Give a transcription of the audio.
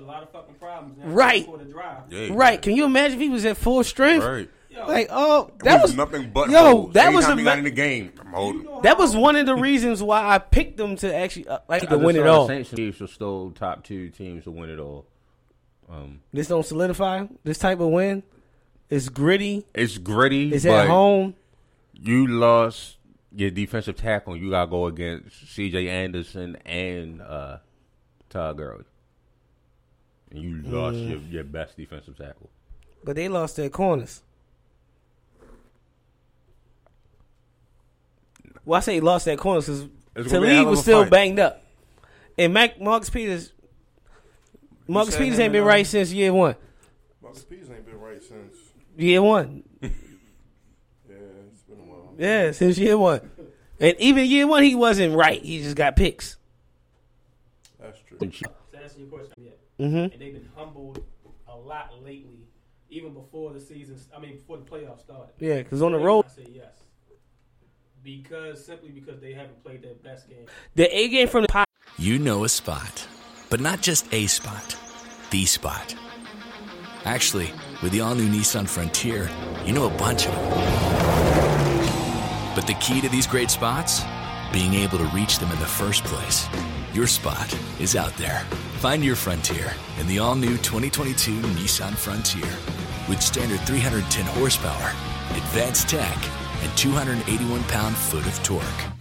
He caused a lot of fucking problems. Now Right. For the drive. Yeah, Right? Can you imagine if he was at full strength? Right. Like, oh, That that was was nothing but yo. holes. That was Anytime a he got in the game. I'm holding. that was one of the reasons why I picked them to actually uh, like to win just it all. Saints and Chiefs are still top two teams to win it all. Um, This don't solidify this type of win. It's gritty. it's gritty. It's but at home. You lost your defensive tackle. You got to go against C.J. Anderson and uh, Todd Gurley. And you lost Mm. your, your best defensive tackle. But they lost their corners. Well, I say lost their corners because It's gonna be a hell Talib was still fight. banged up, and Mac Marcus Peters. Marcus Peters him ain't been right um, since year one. Marcus Peters ain't been right since. Year one, Yeah, it's been a while. yeah, since year one, and even year one he wasn't right. He just got picks. That's true. And she- your question, yeah. Mm-hmm. And they've been humbled a lot lately, even before the season. I mean, before the playoffs started. Yeah, because on the road, I say yes. Because simply because they haven't played their best game. the A game from the pot. You know a spot, but not just a spot, the spot. Actually, with the all new Nissan Frontier, you know a bunch of them. But the key to these great spots? Being able to reach them in the first place. Your spot is out there. Find your frontier in the all new 2022 Nissan Frontier. With standard 310 horsepower, advanced tech, and 281 pound foot of torque.